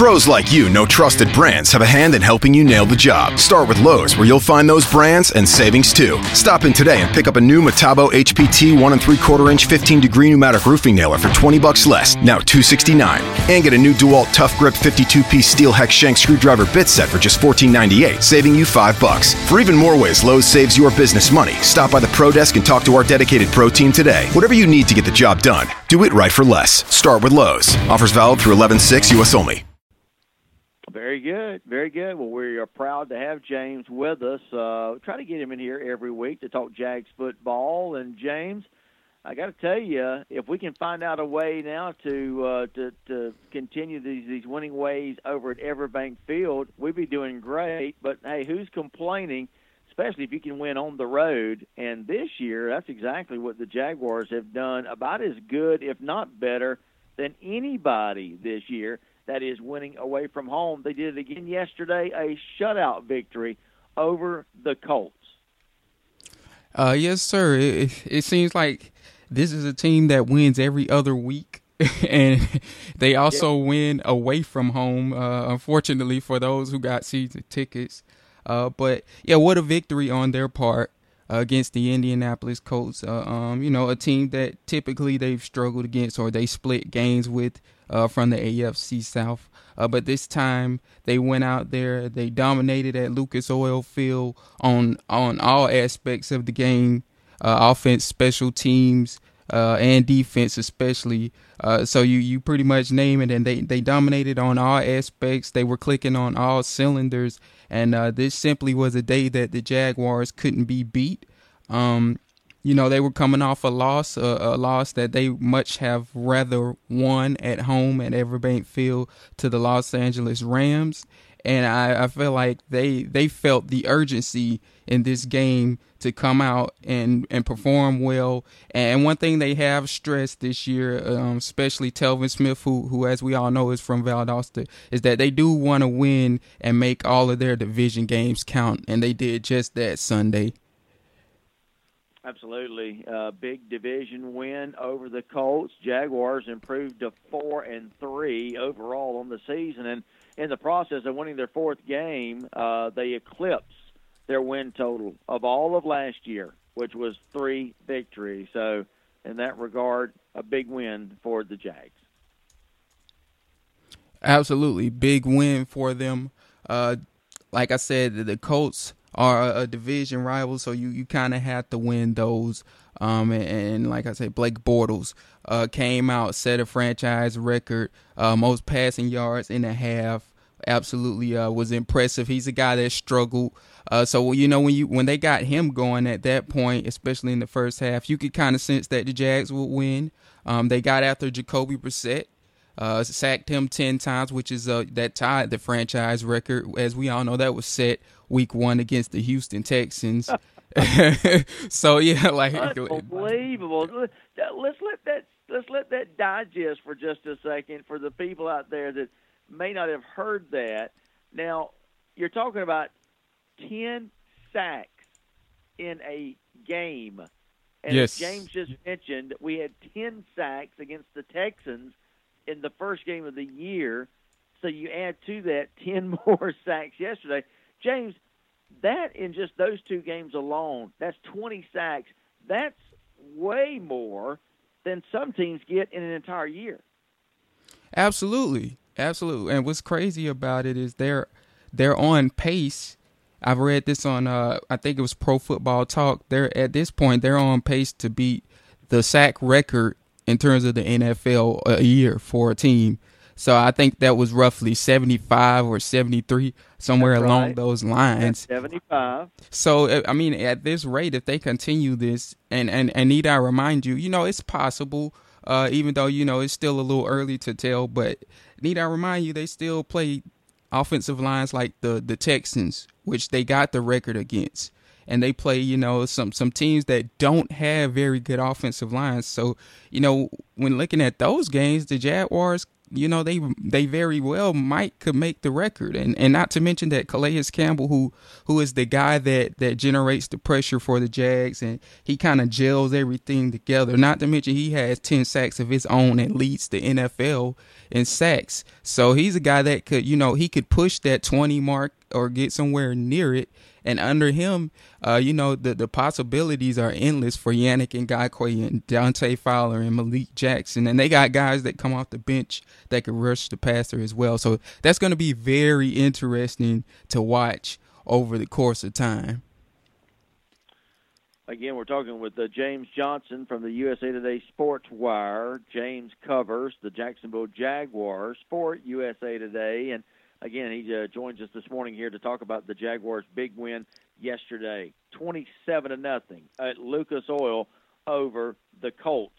Pros like you know trusted brands have a hand in helping you nail the job. Start with Lowe's, where you'll find those brands and savings too. Stop in today and pick up a new Metabo HPT 1 and 3 quarter inch 15 degree pneumatic roofing nailer for 20 bucks less, now 269. And get a new DeWalt Tough Grip 52 piece steel hex shank screwdriver bit set for just 14.98, saving you 5 bucks. For even more ways Lowe's saves your business money, stop by the Pro Desk and talk to our dedicated Pro team today. Whatever you need to get the job done, do it right for less. Start with Lowe's. Offers valid through 11 6 US only. Very good, very good. Well, we are proud to have James with us. Uh, try to get him in here every week to talk Jags football. And James, I got to tell you, if we can find out a way now to uh, to to continue these these winning ways over at Everbank Field, we'd be doing great. But hey, who's complaining? Especially if you can win on the road. And this year, that's exactly what the Jaguars have done. About as good, if not better, than anybody this year that is winning away from home. They did it again yesterday, a shutout victory over the Colts. Uh, yes, sir. It, it seems like this is a team that wins every other week. and they also win away from home, uh, unfortunately, for those who got season tickets. Uh, but yeah, what a victory on their part against the Indianapolis Colts. Uh, um, you know, a team that typically they've struggled against or they split games with uh, from the AFC South. Uh, but this time they went out there, they dominated at Lucas Oil Field on on all aspects of the game, uh, offense, special teams, uh, and defense especially. Uh, so you you pretty much name it, and they they dominated on all aspects. They were clicking on all cylinders, and uh, this simply was a day that the Jaguars couldn't be beat. Um, you know they were coming off a loss, a, a, loss that they much have rather won at home at Everbank Field to the Los Angeles Rams, and I, I feel like they they felt the urgency in this game to come out and and perform well. And one thing they have stressed this year, um, especially Telvin Smith, who who as we all know is from Valdosta, is that they do want to win and make all of their division games count, and they did just that Sunday. Absolutely, uh, big division win over the Colts. Jaguars improved to four and three overall on the season, and in the process of winning their fourth game, uh, they eclipsed their win total of all of last year, which was three victories. So, in that regard, a big win for the Jags. Absolutely, big win for them. Uh, like I said, the Colts are a division rival, so you, you kind of have to win those. Um, and, and, like I said, Blake Bortles uh, came out, set a franchise record, uh, most passing yards in a half. Absolutely uh, was impressive. He's a guy that struggled. Uh, so you know when you when they got him going at that point, especially in the first half, you could kind of sense that the Jags would win. Um, they got after Jacoby Brissett uh, sacked him 10 times, which is uh, that tied the franchise record. As we all know, that was set week one against the Houston Texans. so yeah, like unbelievable. Let's let that let's let that digest for just a second for the people out there that may not have heard that. Now, you're talking about ten sacks in a game. And yes. James just mentioned, we had ten sacks against the Texans in the first game of the year. So you add to that 10 more sacks yesterday. James, that in just those two games alone, that's 20 sacks. That's way more than some teams get in an entire year. Absolutely. Absolutely. And what's crazy about it is they're they're on pace. I've read this on uh I think it was Pro Football Talk. They're at this point they're on pace to beat the sack record in terms of the NFL a year for a team. So I think that was roughly 75 or 73, somewhere That's along those lines. 75. So uh, I mean, at this rate, if they continue this, and and and need I remind you, you know, it's possible. Uh, even though you know it's still a little early to tell, but need I remind you, they still play offensive lines like the the Texans, which they got the record against and they play, you know, some some teams that don't have very good offensive lines. So, you know, when looking at those games, the Jaguars you know, they they very well might could make the record, and and not to mention that Calais Campbell, who who is the guy that that generates the pressure for the Jags, and he kind of gels everything together. Not to mention he has ten sacks of his own and leads the NFL in sacks. So he's a guy that could, you know, he could push that twenty mark or get somewhere near it and under him, uh, you know, the, the possibilities are endless for Yannick and Ngakoue and Dante Fowler and Malik Jackson. And they got guys that come off the bench that could rush the passer as well. So that's going to be very interesting to watch over the course of time. Again, we're talking with uh, James Johnson from the USA Today Sports Wire. James covers the Jacksonville Jaguars for USA Today. And Again, he uh, joins us this morning here to talk about the Jaguars' big win yesterday, 27 to nothing at Lucas Oil over the Colts.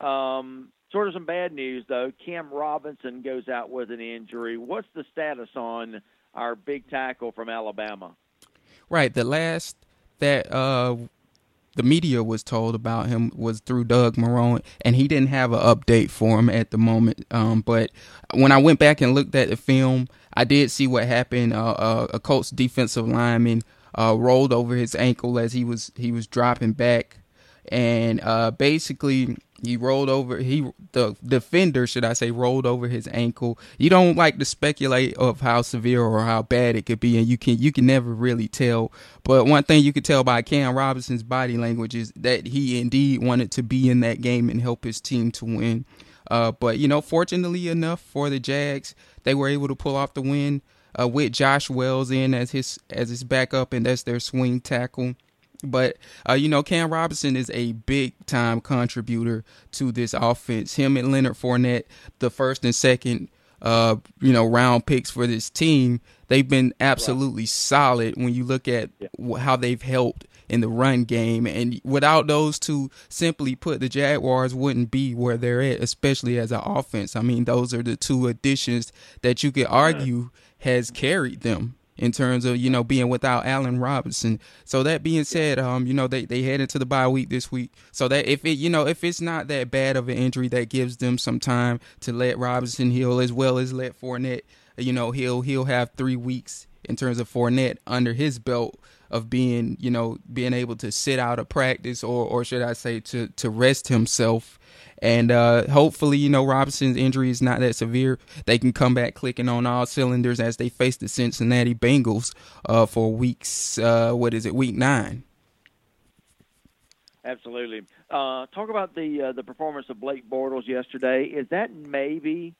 Um, sort of some bad news though. Cam Robinson goes out with an injury. What's the status on our big tackle from Alabama? Right. The last that uh, the media was told about him was through Doug Marrone, and he didn't have an update for him at the moment. Um, but when I went back and looked at the film, I did see what happened. Uh, uh, a Colts defensive lineman uh, rolled over his ankle as he was he was dropping back, and uh, basically he rolled over. He the defender, should I say, rolled over his ankle. You don't like to speculate of how severe or how bad it could be, and you can you can never really tell. But one thing you could tell by Cam Robinson's body language is that he indeed wanted to be in that game and help his team to win. Uh, but you know, fortunately enough for the Jags, they were able to pull off the win uh, with Josh Wells in as his as his backup, and that's their swing tackle. But uh, you know, Cam Robinson is a big time contributor to this offense. Him and Leonard Fournette, the first and second, uh, you know, round picks for this team, they've been absolutely solid when you look at yeah. how they've helped in the run game. And without those two, simply put, the Jaguars wouldn't be where they're at, especially as an offense. I mean, those are the two additions that you could argue has carried them in terms of you know being without Allen Robinson. So that being said, um, you know they they head into the bye week this week. So that if it you know if it's not that bad of an injury, that gives them some time to let Robinson heal as well as let Fournette. You know he'll he'll have three weeks in terms of Fournette under his belt of being, you know, being able to sit out of practice or, or should I say to, to rest himself. And uh, hopefully, you know, Robinson's injury is not that severe. They can come back clicking on all cylinders as they face the Cincinnati Bengals uh, for weeks, uh, what is it, week nine. Absolutely. Uh, talk about the uh, the performance of Blake Bortles yesterday. Is that maybe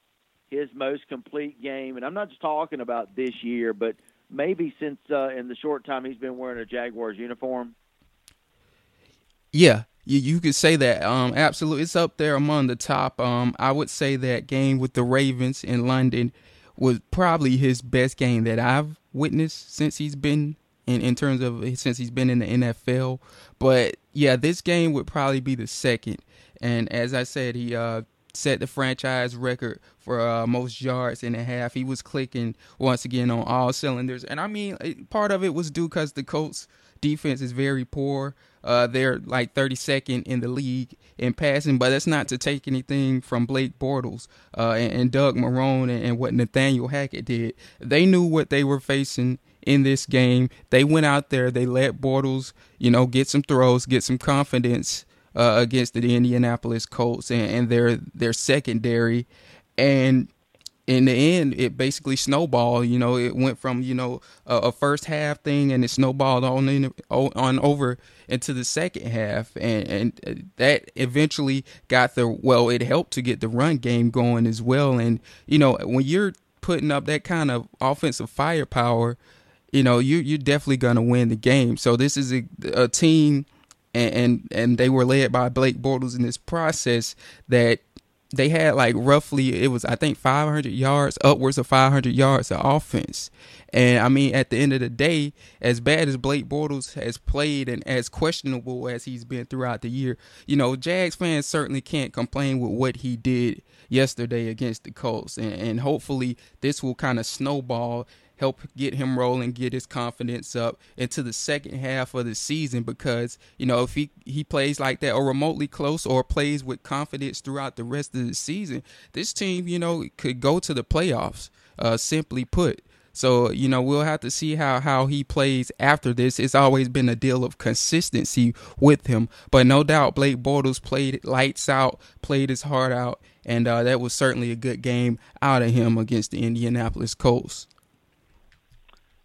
his most complete game? And I'm not just talking about this year, but – maybe since uh, in the short time he's been wearing a Jaguars uniform. Yeah, you, you could say that. Um, absolutely, it's up there among the top. Um, I would say that game with the Ravens in London was probably his best game that I've witnessed since he's been in in terms of since he's been in the NFL. But yeah, this game would probably be the second. And as I said, he uh, set the franchise record for uh, most yards in a half. He was clicking once again on all cylinders, and I mean, part of it was due because the Colts defense is very poor. Uh, they're like 32nd in the league in passing, but that's not to take anything from Blake Bortles uh, and, and, Doug Marrone and, and what Nathaniel Hackett did. They knew what they were facing in this game. They went out there, they let Bortles, you know, get some throws, get some confidence uh, against the Indianapolis Colts and, and their their secondary, and in the end, it basically snowballed. You know, it went from you know a, a first half thing, and it snowballed on in, on over into the second half, and and that eventually got the well. It helped to get the run game going as well. And you know, when you're putting up that kind of offensive firepower, you know, you you're definitely gonna win the game. So this is a, a team and, and and they were led by Blake Bortles in this process that they had like roughly it was I think 500 yards upwards of 500 yards of offense. And I mean at the end of the day, as bad as Blake Bortles has played and as questionable as he's been throughout the year, you know, Jags fans certainly can't complain with what he did yesterday against the Colts. And, and hopefully this will kind of snowball help get him rolling, get his confidence up into the second half of the season. Because you know if he he plays like that or remotely close or plays with confidence throughout the rest of the season, this team you know could go to the playoffs. Uh, simply put. So you know we'll have to see how how he plays after this. It's always been a deal of consistency with him, but no doubt Blake Bortles played lights out, played his heart out, and uh, that was certainly a good game out of him against the Indianapolis Colts.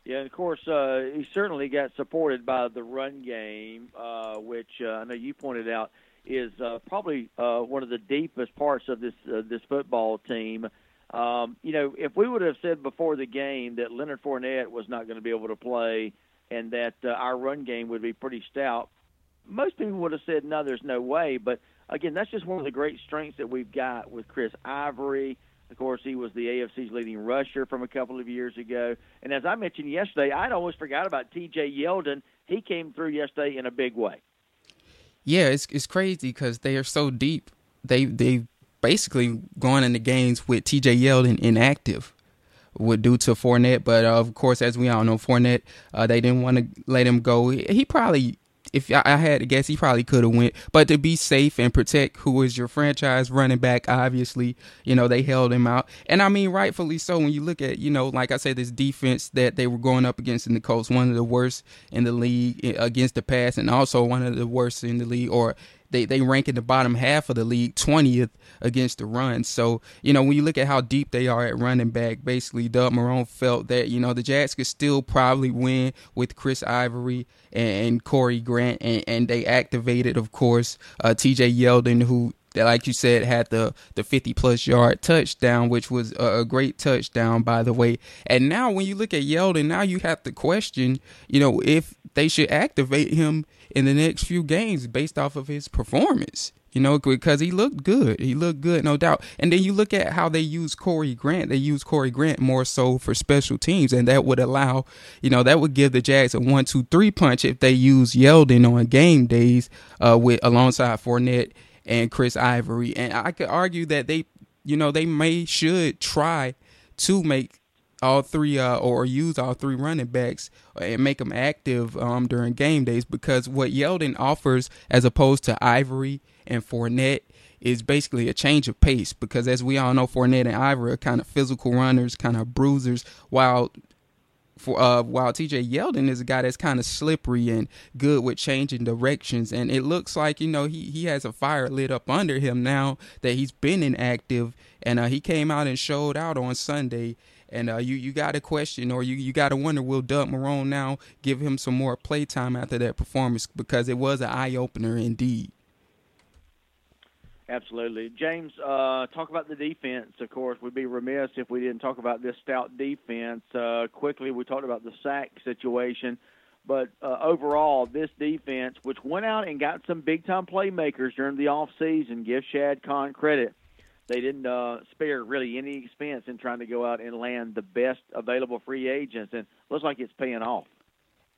Yeah, of course, uh, he certainly got supported by the run game, uh, which uh, I know you pointed out is uh, probably uh, one of the deepest parts of this uh, this football team. Um, you know, if we would have said before the game that Leonard Fournette was not going to be able to play and that uh, our run game would be pretty stout, most people would have said, no, there's no way. But again, that's just one of the great strengths that we've got with Chris Ivory, of course, he was the AFC's leading rusher from a couple of years ago. And as I mentioned yesterday, I'd almost forgot about T.J. Yeldon. He came through yesterday in a big way. Yeah, it's it's crazy because they are so deep. They they basically gone into games with T.J. Yeldon inactive would due to Fournette. But of course, as we all know, Fournette, uh, they didn't want to let him go. He probably if I had to guess, he probably could have went. But to be safe and protect who is your franchise running back, obviously, you know they held him out, and I mean rightfully so. When you look at, you know, like I said, this defense that they were going up against in the Colts, one of the worst in the league eh, against the pass, and also one of the worst in the league, or they they rank in the bottom half of the league, twentieth against the run. So you know when you look at how deep they are at running back, basically Doug Marrone felt that you know the Jags could still probably win with Chris Ivory and, and Corey Grant, and, and they activated, of course, uh, T.J. Yeldon, who like you said, had the the 50 plus yard touchdown, which was a, a, great touchdown, by the way. And now, when you look at Yeldon, now you have to question, you know, if they should activate him in the next few games based off of his performance. You know, because he looked good. He looked good, no doubt. And then you look at how they use Corey Grant. They use Corey Grant more so for special teams, and that would allow, you know, that would give the Jags a one, two, three punch if they use Yeldon on game days uh, with alongside Fournette and Chris Ivory. And I could argue that they, you know, they may should try to make all three uh, or use all three running backs and make them active um, during game days because what Yeldon offers as opposed to Ivory and Fournette is basically a change of pace because as we all know Fournette and Ivory are kind of physical runners, kind of bruisers, while for uh, while TJ Yeldon is a guy that's kind of slippery and good with changing directions, and it looks like you know he he has a fire lit up under him now that he's been inactive, and uh, he came out and showed out on Sunday, and uh, you you got to question or you you got to wonder will Doug Marrone now give him some more playtime after that performance? Because it was an eye opener indeed. Absolutely, James. Uh, talk about the defense. Of course, we'd be remiss if we didn't talk about this stout defense. Uh, quickly, we talked about the sack situation, but uh, overall, this defense, which went out and got some big time playmakers during the off season, give Shad Khan credit they didn't uh, spare really any expense in trying to go out and land the best available free agents, and looks like it's paying off.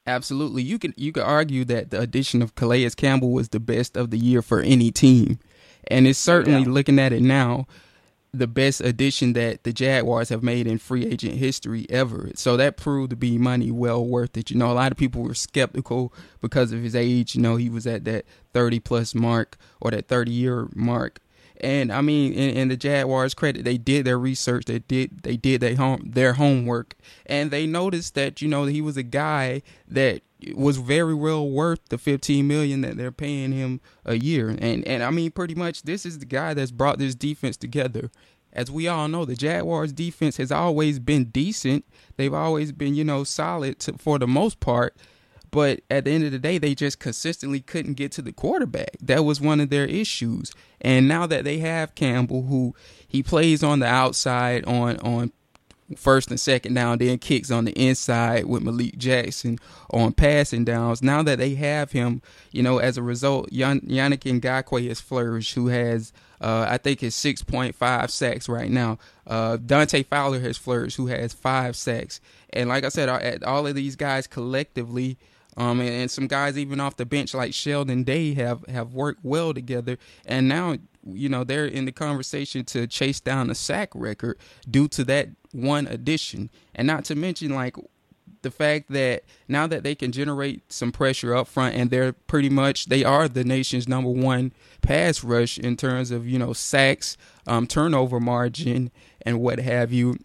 Absolutely, you could you could argue that the addition of Calais Campbell was the best of the year for any team, and it's certainly yeah. looking at it now the best addition that the Jaguars have made in free agent history ever. So that proved to be money well worth it. You know, a lot of people were skeptical because of his age. You know, he was at that 30 plus mark or that 30 year mark. And I mean, in, in, the Jaguars' credit, they did their research. They did they did their home their homework, and they noticed that you know he was a guy that was very well worth the 15 million that they're paying him a year. And and I mean, pretty much, this is the guy that's brought this defense together. As we all know, the Jaguars' defense has always been decent. They've always been, you know, solid to, for the most part. But at the end of the day, they just consistently couldn't get to the quarterback. That was one of their issues. And now that they have Campbell, who he plays on the outside on on first and second down, then kicks on the inside with Malik Jackson on passing downs. Now that they have him, you know, as a result, Yan- Yannick Ngakoue has flourished, who has, uh, I think, is 6.5 sacks right now. Uh, Dante Fowler has flourished, who has five sacks. And like I said, all of these guys collectively Um, and, and, some guys even off the bench like Sheldon Day have have worked well together, and now you know they're in the conversation to chase down a sack record due to that one addition, and not to mention like the fact that now that they can generate some pressure up front and they're pretty much they are the nation's number one pass rush in terms of you know sacks um, turnover margin and what have you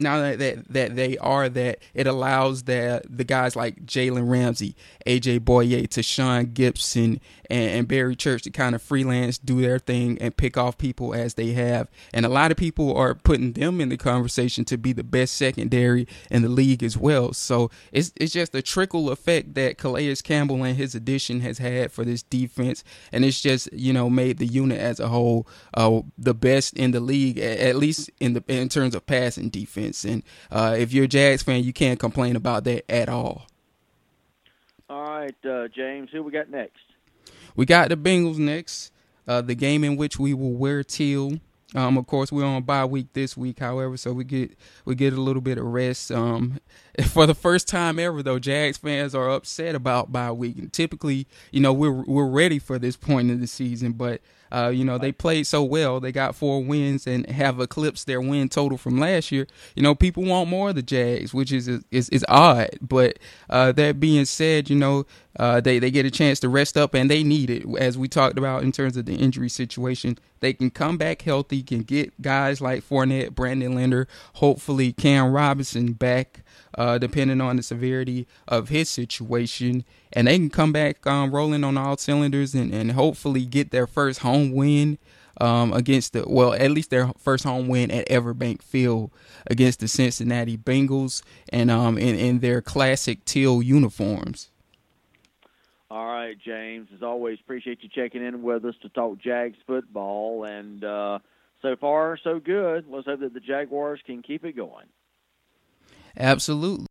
now that, that that they are that, it allows the the guys like Jalen Ramsey, AJ Bouye, Tashaun Gipson, and, and, Barry Church to kind of freelance, do their thing, and pick off people as they have. And a lot of people are putting them in the conversation to be the best secondary in the league as well. So it's it's just a trickle effect that Calais Campbell and his addition has had for this defense, and it's just you know made the unit as a whole uh, the best in the league, at least in the in terms of passing defense. And uh, if you're a Jags fan, you can't complain about that at all. All right, uh, James, who we got next? We got the Bengals next. Uh, the game in which we will wear teal. Um, of course, we're on bye week this week, however, so we get we get a little bit of rest. Um, for the first time ever, though, Jags fans are upset about bye week, and typically, you know, we're we're ready for this point in the season, but uh, you know, they played so well. They got four wins and have eclipsed their win total from last year. You know, people want more of the Jags, which is is, is odd. But uh, that being said, you know, uh, they they get a chance to rest up and they need it. As we talked about in terms of the injury situation, they can come back healthy, can get guys like Fournette, Brandon Linder, hopefully Cam Robinson back uh, depending on the severity of his situation. And they can come back um, rolling on all cylinders and, and hopefully get their first home win um, against the, well, at least their first home win at Everbank Field against the Cincinnati Bengals and um, in, in their classic teal uniforms. All right, James. As always, appreciate you checking in with us to talk Jags football. And uh, so far, so good. Let's hope that the Jaguars can keep it going. Absolutely.